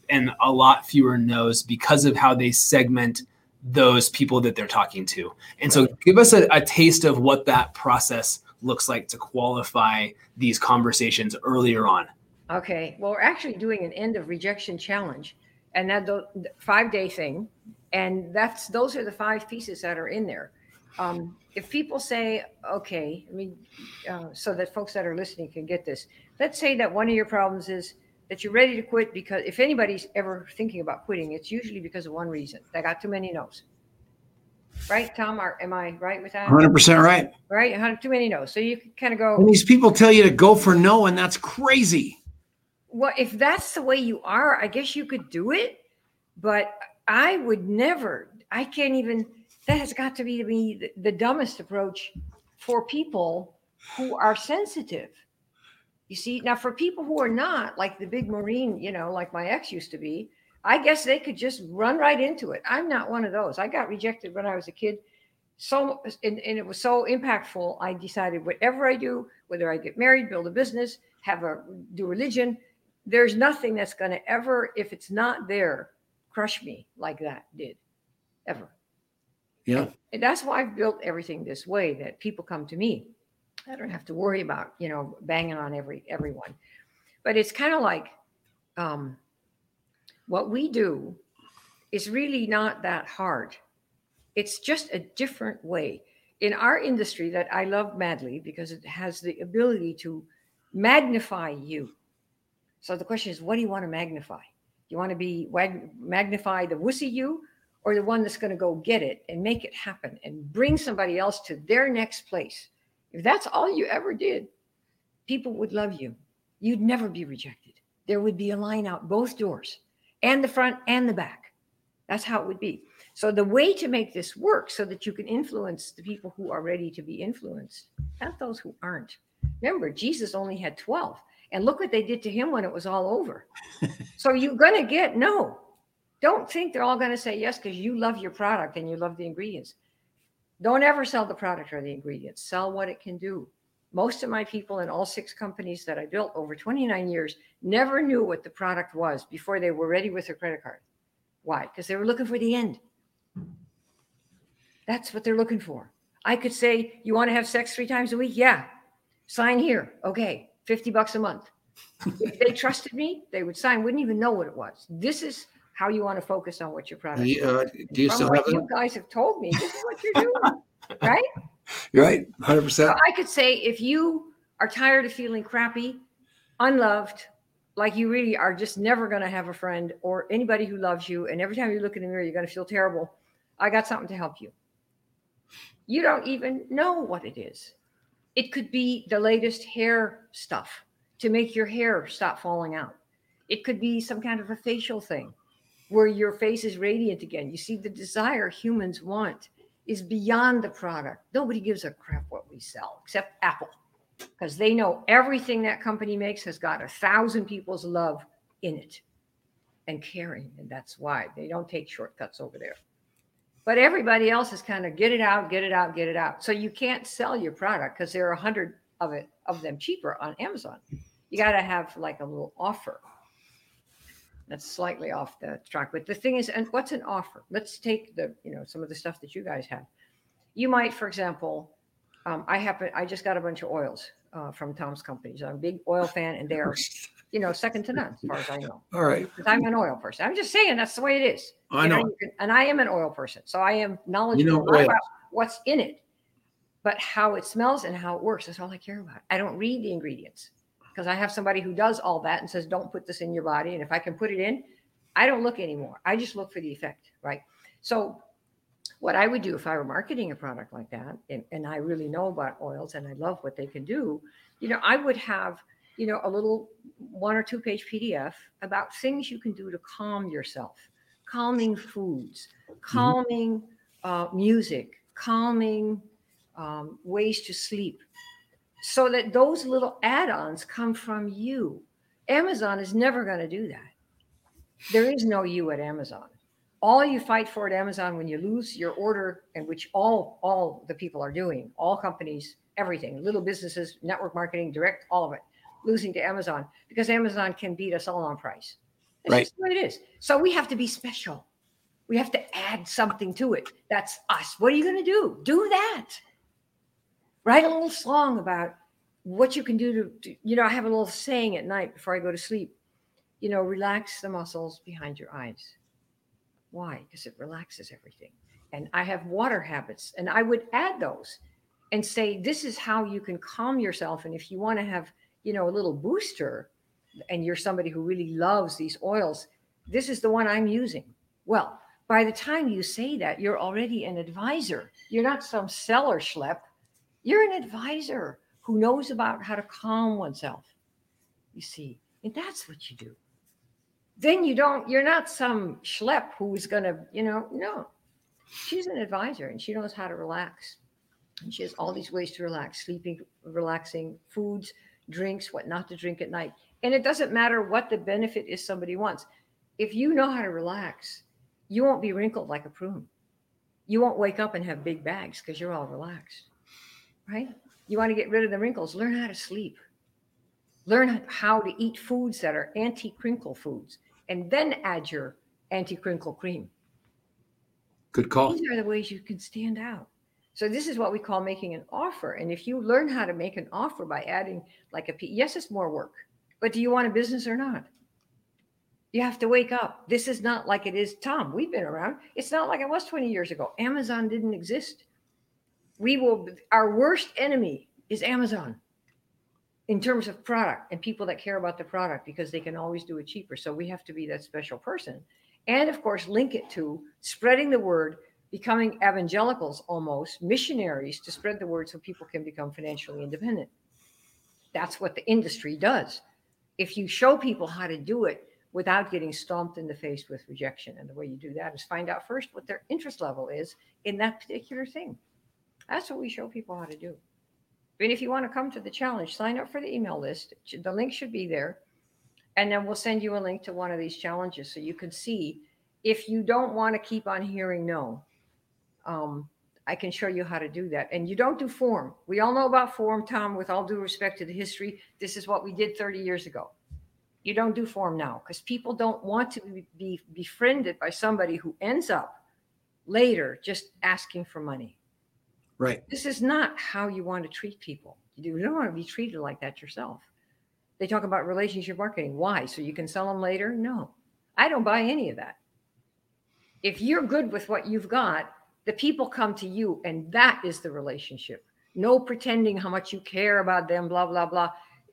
and a lot fewer no's because of how they segment those people that they're talking to. And so give us a, a taste of what that process looks like to qualify these conversations earlier on. Okay. Well, we're actually doing an end of rejection challenge, and that the five day thing, and that's those are the five pieces that are in there. Um, if people say, okay, I mean, uh, so that folks that are listening can get this. Let's say that one of your problems is that you're ready to quit because if anybody's ever thinking about quitting, it's usually because of one reason: they got too many no's. Right, Tom? Are, am I right with that? 100% right. Right, too many no's. So you kind of go. And these people tell you to go for no, and that's crazy. Well, if that's the way you are, I guess you could do it, but I would never. I can't even. That has got to be to me the, the dumbest approach for people who are sensitive. You see, now for people who are not, like the big Marine, you know, like my ex used to be, I guess they could just run right into it. I'm not one of those. I got rejected when I was a kid. So, and, and it was so impactful. I decided whatever I do, whether I get married, build a business, have a do religion, there's nothing that's going to ever, if it's not there, crush me like that did, ever. Yeah. And that's why I've built everything this way that people come to me. I don't have to worry about, you know, banging on every everyone. But it's kind of like um, what we do is really not that hard. It's just a different way. In our industry that I love madly because it has the ability to magnify you. So the question is, what do you want to magnify? Do you want to be magnify the wussy you or the one that's going to go get it and make it happen and bring somebody else to their next place. If that's all you ever did, people would love you. You'd never be rejected. There would be a line out both doors and the front and the back. That's how it would be. So, the way to make this work so that you can influence the people who are ready to be influenced, not those who aren't. Remember, Jesus only had 12, and look what they did to him when it was all over. so, you're going to get no. Don't think they're all going to say yes because you love your product and you love the ingredients. Don't ever sell the product or the ingredients, sell what it can do. Most of my people in all six companies that I built over 29 years never knew what the product was before they were ready with their credit card. Why? Because they were looking for the end. That's what they're looking for. I could say, You want to have sex three times a week? Yeah. Sign here. Okay. 50 bucks a month. if they trusted me, they would sign, wouldn't even know what it was. This is how you want to focus on what your product is. Uh, do you still have you guys have told me, this is what you're doing. right? You're right. 100%. I could say if you are tired of feeling crappy, unloved, like you really are just never going to have a friend or anybody who loves you, and every time you look in the mirror, you're going to feel terrible. I got something to help you. You don't even know what it is. It could be the latest hair stuff to make your hair stop falling out. It could be some kind of a facial thing where your face is radiant again. You see, the desire humans want is beyond the product. Nobody gives a crap what we sell except Apple because they know everything that company makes has got a thousand people's love in it and caring. And that's why they don't take shortcuts over there. But everybody else is kind of get it out, get it out, get it out. So you can't sell your product because there are a hundred of it of them cheaper on Amazon. You got to have like a little offer. That's slightly off the track. But the thing is, and what's an offer? Let's take the, you know, some of the stuff that you guys have. You might, for example, um, I happen, I just got a bunch of oils uh, from Tom's companies. I'm a big oil fan, and they're, you know, second to none as far as I know. All right. Because I'm an oil person. I'm just saying that's the way it is. I You know. you can- and I am an oil person, so I am knowledgeable oil. about what's in it. but how it smells and how it works is all I care about. I don't read the ingredients because I have somebody who does all that and says, don't put this in your body. And if I can put it in, I don't look anymore. I just look for the effect, right? So, what I would do if I were marketing a product like that, and, and I really know about oils and I love what they can do, you know, I would have, you know, a little one or two page PDF about things you can do to calm yourself, calming foods, calming uh, music, calming um, ways to sleep, so that those little add ons come from you. Amazon is never going to do that. There is no you at Amazon. All you fight for at Amazon when you lose your order, and which all all the people are doing, all companies, everything, little businesses, network marketing, direct, all of it, losing to Amazon because Amazon can beat us all on price. That's Right. just the way it is. So we have to be special. We have to add something to it. That's us. What are you going to do? Do that. Write a little song about what you can do to, to- you know, I have a little saying at night before I go to sleep. You know, relax the muscles behind your eyes. Why? Because it relaxes everything. And I have water habits, and I would add those and say, this is how you can calm yourself. And if you want to have, you know, a little booster, and you're somebody who really loves these oils, this is the one I'm using. Well, by the time you say that, you're already an advisor. You're not some seller schlep. You're an advisor who knows about how to calm oneself. You see, and that's what you do. Then you don't, you're not some schlep who's going to, you know, no. She's an advisor and she knows how to relax. And she has all these ways to relax sleeping, relaxing, foods, drinks, what not to drink at night. And it doesn't matter what the benefit is somebody wants. If you know how to relax, you won't be wrinkled like a prune. You won't wake up and have big bags because you're all relaxed, right? You want to get rid of the wrinkles, learn how to sleep. Learn how to eat foods that are anti crinkle foods, and then add your anti crinkle cream. Good call. These are the ways you can stand out. So this is what we call making an offer. And if you learn how to make an offer by adding like a P, yes, it's more work, but do you want a business or not? You have to wake up. This is not like it is, Tom. We've been around. It's not like it was 20 years ago. Amazon didn't exist. We will, our worst enemy is Amazon in terms of product and people that care about the product because they can always do it cheaper. So we have to be that special person. And of course, link it to spreading the word, becoming evangelicals almost, missionaries to spread the word so people can become financially independent. That's what the industry does. If you show people how to do it without getting stomped in the face with rejection, and the way you do that is find out first what their interest level is in that particular thing. That's what we show people how to do. And if you want to come to the challenge, sign up for the email list. The link should be there. And then we'll send you a link to one of these challenges so you can see if you don't want to keep on hearing no. Um, I can show you how to do that. And you don't do form. We all know about form, Tom, with all due respect to the history. This is what we did 30 years ago. You don't do form now because people don't want to be, be befriended by somebody who ends up later just asking for money. Right. This is not how you want to treat people. You don't want to be treated like that yourself. They talk about relationship marketing. Why? So you can sell them later? No, I don't buy any of that. If you're good with what you've got, the people come to you, and that is the relationship. No pretending how much you care about them, blah, blah, blah.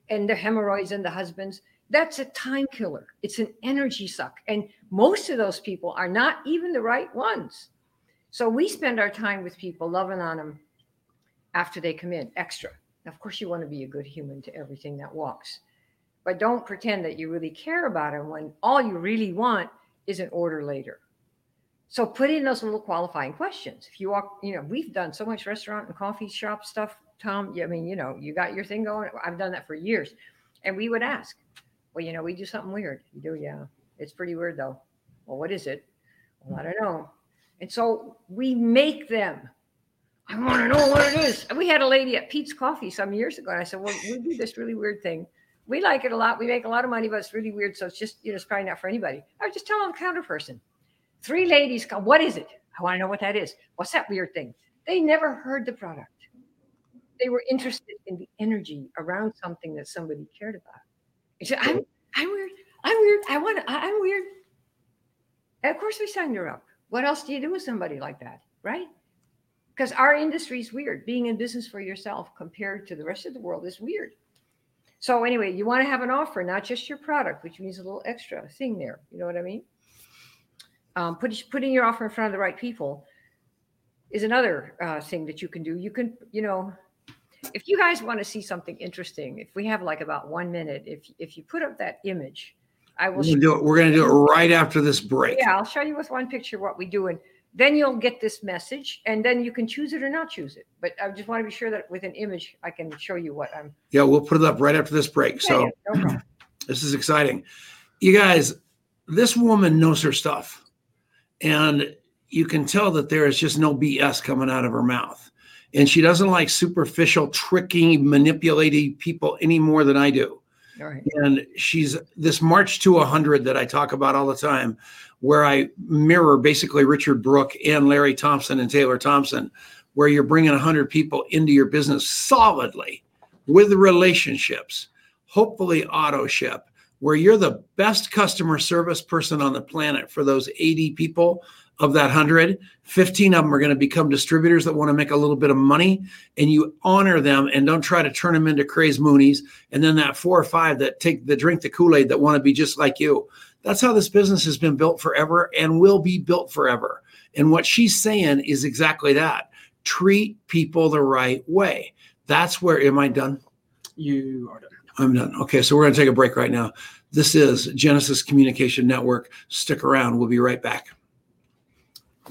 And the hemorrhoids and the husbands. That's a time killer. It's an energy suck. And most of those people are not even the right ones. So we spend our time with people, loving on them after they come in, extra. Now, of course, you want to be a good human to everything that walks, but don't pretend that you really care about them when all you really want is an order later. So put in those little qualifying questions. If you walk, you know, we've done so much restaurant and coffee shop stuff, Tom. I mean, you know, you got your thing going. I've done that for years. And we would ask, well, you know, we do something weird. You do, yeah. It's pretty weird though. Well, what is it? Well, I don't know. And so we make them. I want to know what it is. And we had a lady at Peet's Coffee some years ago, and I said, "Well, we do this really weird thing. We like it a lot. We make a lot of money, but it's really weird. So it's just, you know, it's probably not for anybody." I was just telling the counter person. Three ladies come. What is it? I want to know what that is. What's that weird thing? They never heard the product. They were interested in the energy around something that somebody cared about. He said, "I'm, I'm weird. I'm weird. I want. to. I'm weird." And of course, we signed her up. What else do you do with somebody like that, right? because our industry is weird. Being in business for yourself compared to the rest of the world is weird. So anyway, you want to have an offer, not just your product, which means a little extra thing there. You know what I mean? Um, put, putting your offer in front of the right people is another uh, thing that you can do. You can, you know, if you guys want to see something interesting, if we have like about one minute, if if you put up that image, I will. Do it, we're gonna do it right after this break. Yeah, I'll show you with one picture what we do, and then you'll get this message, and then you can choose it or not choose it. But I just want to be sure that with an image, I can show you what I'm. Yeah, we'll put it up right after this break. So no this is exciting. You guys, this woman knows her stuff, and you can tell that there is just no BS coming out of her mouth. And she doesn't like superficial, tricking, manipulating people any more than I do. Right. And she's this march to 100 that I talk about all the time, where I mirror basically Richard Brooke and Larry Thompson and Taylor Thompson, where you're bringing 100 people into your business solidly with relationships, hopefully auto ship, where you're the best customer service person on the planet for those 80 people of that 100 15 of them are going to become distributors that want to make a little bit of money and you honor them and don't try to turn them into crazy moonies and then that four or five that take the drink the kool-aid that want to be just like you. That's how this business has been built forever and will be built forever. And what she's saying is exactly that. Treat people the right way. That's where am i done? You are done. I'm done okay so we're going to take a break right now this is genesis communication network stick around we'll be right back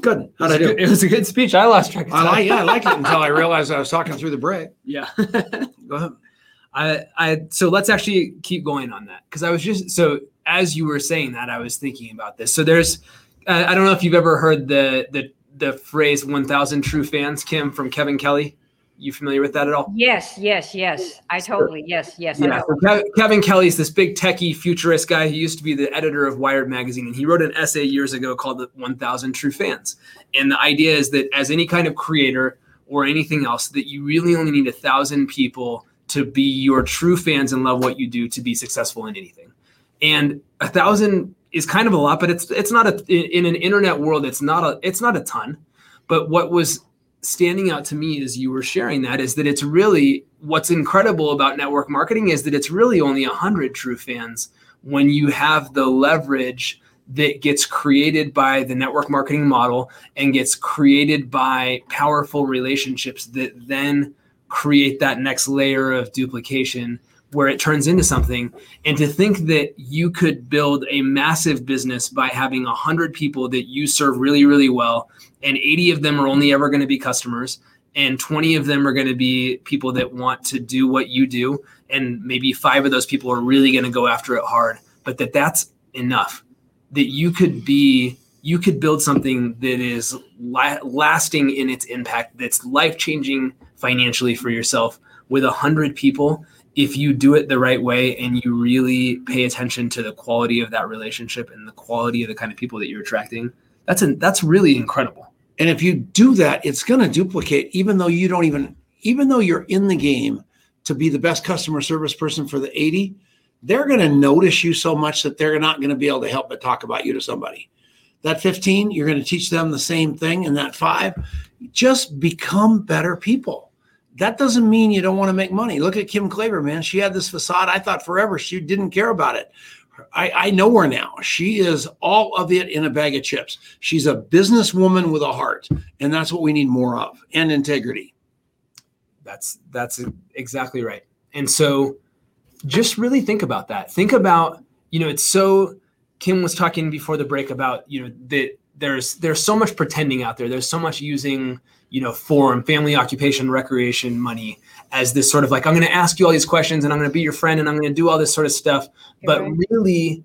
good how'd i do It was a good speech. I lost track of I time. like, yeah, I liked it until I realized I was talking through the break. yeah. Go ahead. I, I so let's actually keep going on that because I was just so as you were saying that I was thinking about this. So there's uh, I don't know if you've ever heard the the the phrase 1000 true fans Kim from Kevin Kelly. You familiar with that at all? Yes, yes, yes. I totally yes, yes. I Yeah. know. So Kev- Kevin Kelly's this big techie futurist guy. He used to be the editor of Wired magazine, and he wrote an essay years ago called "The 1,000 True Fans." And the idea is that as any kind of creator or anything else, that you really only need a thousand people to be your true fans and love what you do to be successful in anything. And a thousand is kind of a lot, but it's it's not a in an internet world. It's not a it's not a ton. But what was standing out to me as you were sharing that is that it's really what's incredible about network marketing is that it's really only 100 true fans when you have the leverage that gets created by the network marketing model and gets created by powerful relationships that then create that next layer of duplication where it turns into something. And to think that you could build a massive business by having 100 people that you serve really really well and 80 of them are only ever going to be customers and 20 of them are going to be people that want to do what you do and maybe five of those people are really going to go after it hard but that that's enough. That you could be you could build something that is la- lasting in its impact that's life changing financially for yourself with a hundred people if you do it the right way and you really pay attention to the quality of that relationship and the quality of the kind of people that you're attracting. That's that's really incredible And if you do that, it's going to duplicate, even though you don't even, even though you're in the game to be the best customer service person for the 80, they're going to notice you so much that they're not going to be able to help but talk about you to somebody. That 15, you're going to teach them the same thing. And that five, just become better people. That doesn't mean you don't want to make money. Look at Kim Klaver, man. She had this facade. I thought forever she didn't care about it. I, I know her now. She is all of it in a bag of chips. She's a businesswoman with a heart, and that's what we need more of, and integrity. That's that's exactly right. And so just really think about that. Think about, you know, it's so Kim was talking before the break about, you know, that there's there's so much pretending out there. There's so much using, you know, FORM, family occupation, recreation money as this sort of like I'm going to ask you all these questions and I'm going to be your friend and I'm going to do all this sort of stuff. But Right. really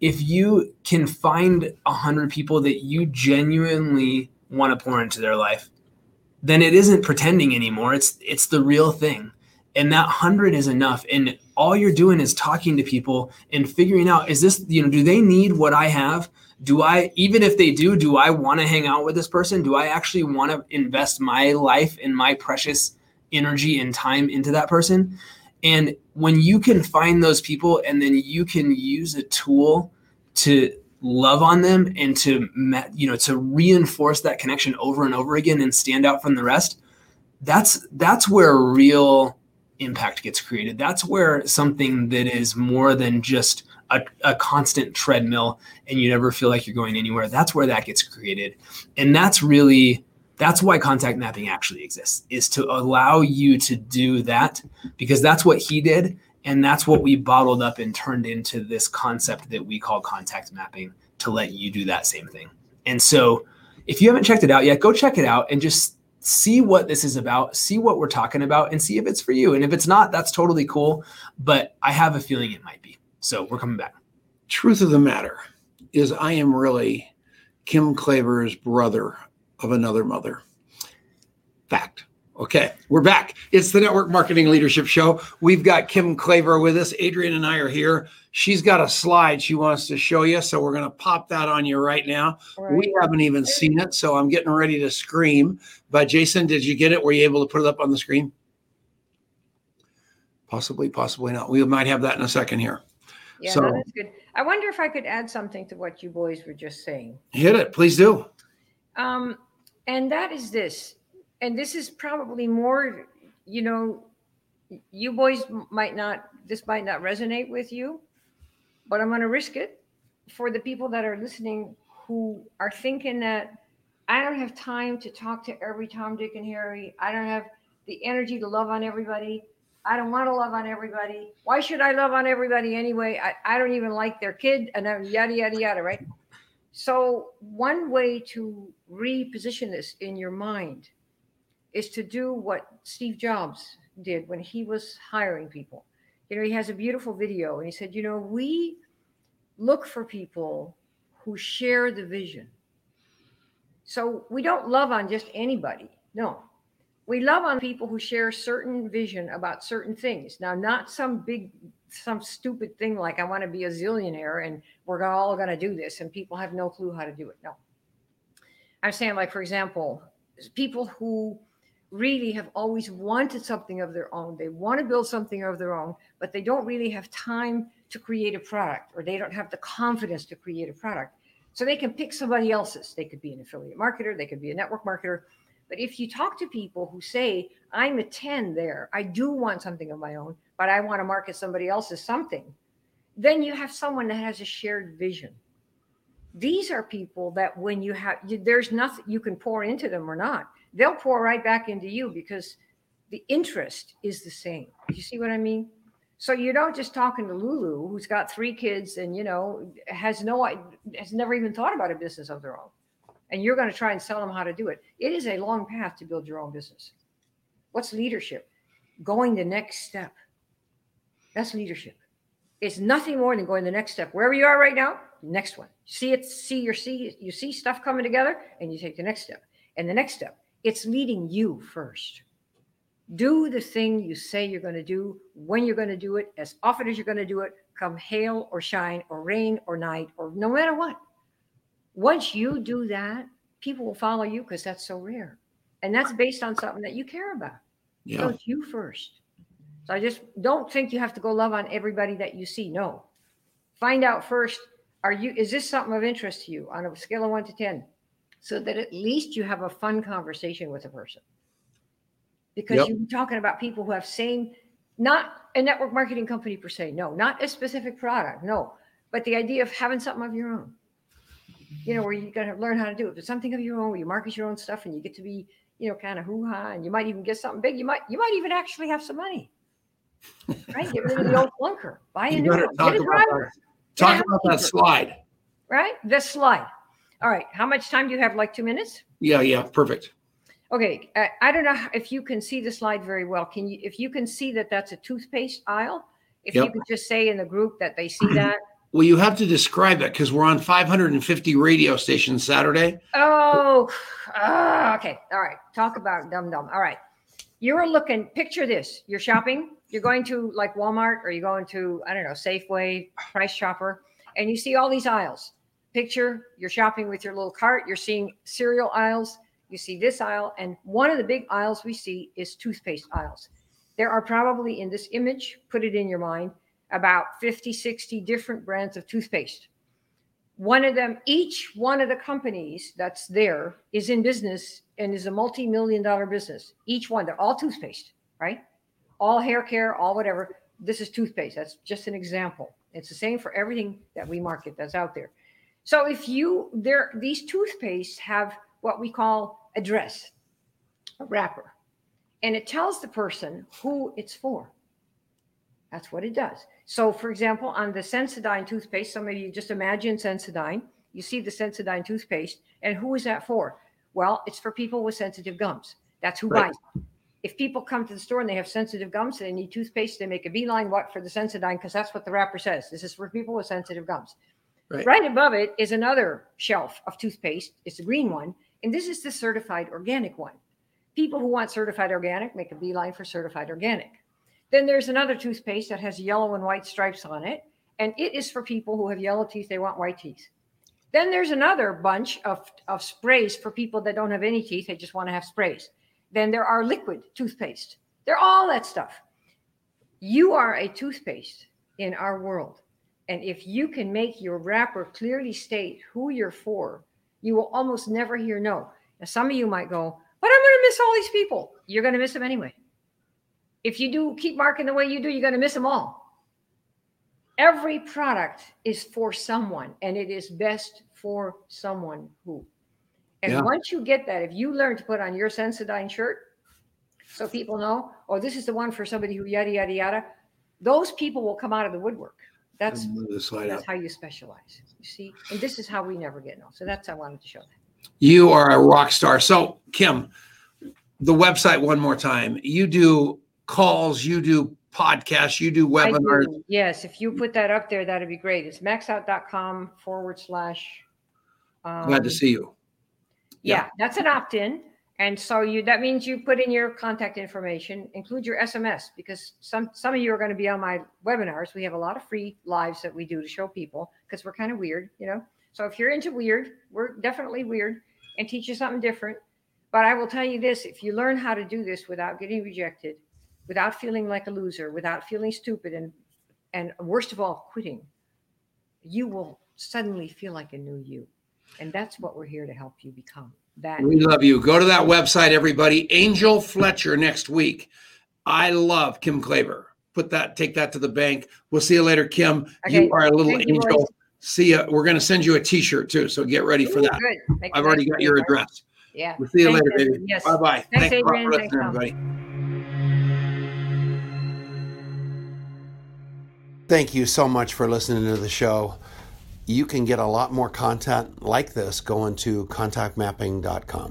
if you can find a hundred people that you genuinely want to pour into their life, then it isn't pretending anymore. It's it's the real thing. And that hundred is enough. And all you're doing is talking to people and figuring out is this, you know, do they need what I have? Do I, even if they do, do I want to hang out with this person? Do I actually want to invest my life and my precious energy and time into that person? And when you can find those people and then you can use a tool to love on them and to you know to reinforce that connection over and over again and stand out from the rest that's that's where real impact gets created. That's where something that is more than just a, a constant treadmill and you never feel like you're going anywhere. That's where that gets created. And that's really that's why contact mapping actually exists is to allow you to do that because that's what he did and that's what we bottled up and turned into this concept that we call contact mapping to let you do that same thing. And so if you haven't checked it out yet, go check it out and just see what this is about, see what we're talking about, and see if it's for you. And if it's not, that's totally cool. But I have a feeling it might be. So we're coming back. Truth of the matter is, I am really Kim Klaver's brother of another mother. Fact. Okay, we're back. It's the Network Marketing Leadership Show. We've got Kim Klaver with us. Adrian and I are here. She's got a slide she wants to show you, so we're going to pop that on you right now. Right. We haven't even seen it, so I'm getting ready to scream. But Jason, did you get it? Were you able to put it up on the screen? Possibly, possibly not. We might have that in a second here. Yeah, so, no, that's good. I wonder if I could add something to what you boys were just saying. Hit it, please do. Um, and that is this and this is probably more, you know, you boys might not, this might not resonate with you, but I'm going to risk it for the people that are listening who are thinking that I don't have time to talk to every Tom, Dick, and Harry. I don't have the energy to love on everybody. I don't want to love on everybody. Why should I love on everybody anyway? I, I don't even like their kid and I'm yada, yada, yada, right? So, one way to reposition this in your mind is to do what Steve Jobs did when he was hiring people. You know, he has a beautiful video and he said, you know, we look for people who share the vision. So we don't love on just anybody. No. We love on people who share certain vision about certain things. Now, not some big, some stupid thing like I want to be a zillionaire and we're all going to do this and people have no clue how to do it. No. I'm saying, like, for example, people who really have always wanted something of their own. They want to build something of their own, but they don't really have time to create a product or they don't have the confidence to create a product. So they can pick somebody else's. They could be an affiliate marketer, they could be a network marketer. But if you talk to people who say, I'm a 10 there, I do want something of my own, but I want to market somebody else's something, then you have someone that has a shared vision. These are people that when you have, there's nothing you can pour into them or not they'll pour right back into you because the interest is the same. You see what I mean? So you don't just talking to Lulu, who's got three kids and you know has no has never even thought about a business of their own, and you're going to try and sell them how to do it. It is a long path to build your own business. What's leadership? Going the next step. That's leadership. It's nothing more than going the next step. Wherever you are right now, next one. See it, see your see you see stuff coming together, and you take the next step, and the next step, it's leading you first. Do the thing you say you're going to do when you're going to do it, as often as you're going to do it, come hail or shine or rain or night or no matter what. Once you do that, people will follow you because that's so rare. And that's based on something that you care about. Yeah. So it's you first. So I just don't think you have to go love on everybody that you see. No. Find out first, are you is this something of interest to you on a scale of one to 10? so that at least you have a fun conversation with a person. Because yep. you're talking about people who have same, not a network marketing company per se, no, not a specific product, no, but the idea of having something of your own. You know, where you got to learn how to do it, but something of your own, where you market your own stuff, and you get to be, you know, kind of hoo ha, and you might even get something big. You might, you might even actually have some money. Right, get rid of the old clunker, buy a new one, get a driver. Talk about that slide. Right, This slide. All right. How much time do you have? Like two minutes? Yeah, yeah, perfect. Okay. I, I don't know if you can see the slide very well. Can you, if you can see that that's a toothpaste aisle, if yep. you could just say in the group that they see that. Well, you have to describe it because we're on 550 radio stations Saturday. Oh, uh, okay. All right. Talk about dumb dumb. All right. You're looking, picture this. You're shopping. You're going to like Walmart or you're going to, I don't know, Safeway, Price Chopper, and you see all these aisles picture, you're shopping with your little cart, you're seeing cereal aisles, you see this aisle, and one of the big aisles we see is toothpaste aisles. There are probably in this image, put it in your mind, about 50, 60 different brands of toothpaste. one of them, each one of the companies that's there is in business and is a multi million dollar business. Each one, they're all toothpaste, right? All hair care, all whatever. This is toothpaste. That's just an example. It's the same for everything that we market that's out there. So if you there these toothpastes have what we call address, a wrapper, and it tells the person who it's for. That's what it does. So, for example, on the Sensodyne toothpaste, some of you just imagine Sensodyne. You see the Sensodyne toothpaste, and who is that for? Well, it's for people with sensitive gums. That's who right. buys. It. If people come to the store and they have sensitive gums and they need toothpaste, they make a beeline what for the Sensodyne because that's what the wrapper says. This is for people with sensitive gums. Right. right above it is another shelf of toothpaste. It's the green one, and this is the certified organic one. People who want certified organic make a beeline for certified organic. Then there's another toothpaste that has yellow and white stripes on it, and it is for people who have yellow teeth, they want white teeth. Then there's another bunch of, of sprays for people that don't have any teeth, they just want to have sprays. Then there are liquid toothpaste. They're all that stuff. You are a toothpaste in our world. And if you can make your wrapper clearly state who you're for, you will almost never hear no. Now, some of you might go, but I'm going to miss all these people. You're going to miss them anyway. If you do keep marking the way you do, you're going to miss them all. Every product is for someone, and it is best for someone who. And yeah. once you get that, if you learn to put on your Sensodyne shirt, so people know, oh, this is the one for somebody who yada yada yada, those people will come out of the woodwork. That's, that's how you specialize. You see, and this is how we never get no. So that's I wanted to show that. You are a rock star. So Kim, the website one more time. You do calls, you do podcasts, you do webinars. Do. Yes, if you put that up there, that'd be great. It's maxout.com forward slash. Um, Glad to see you. Yeah, yeah, that's an opt in. And so you that means you put in your contact information, include your SMS because some some of you are going to be on my webinars. We have a lot of free lives that we do to show people because we're kind of weird, you know. So if you're into weird, we're definitely weird and teach you something different. But I will tell you this: if you learn how to do this without getting rejected, without feeling like a loser, without feeling stupid, and and worst of all, quitting, you will suddenly feel like a new you. And that's what we're here to help you become. That we love you. Go to that website, everybody. Angel Fletcher next week. I love Kim Klaver. Put that, take that to the bank. We'll see you later, Kim. Okay. You are a little Thank angel. You, see you. We're going to send you a T-shirt too, so get ready for that. I've already got your address. Yeah. We'll see you Thanks, later, baby. Yes. Bye bye. Thanks, Thanks Adrian. Thanks, everybody. Thank you so much for listening to the show. You can get a lot more content like this going to contactmapping.com.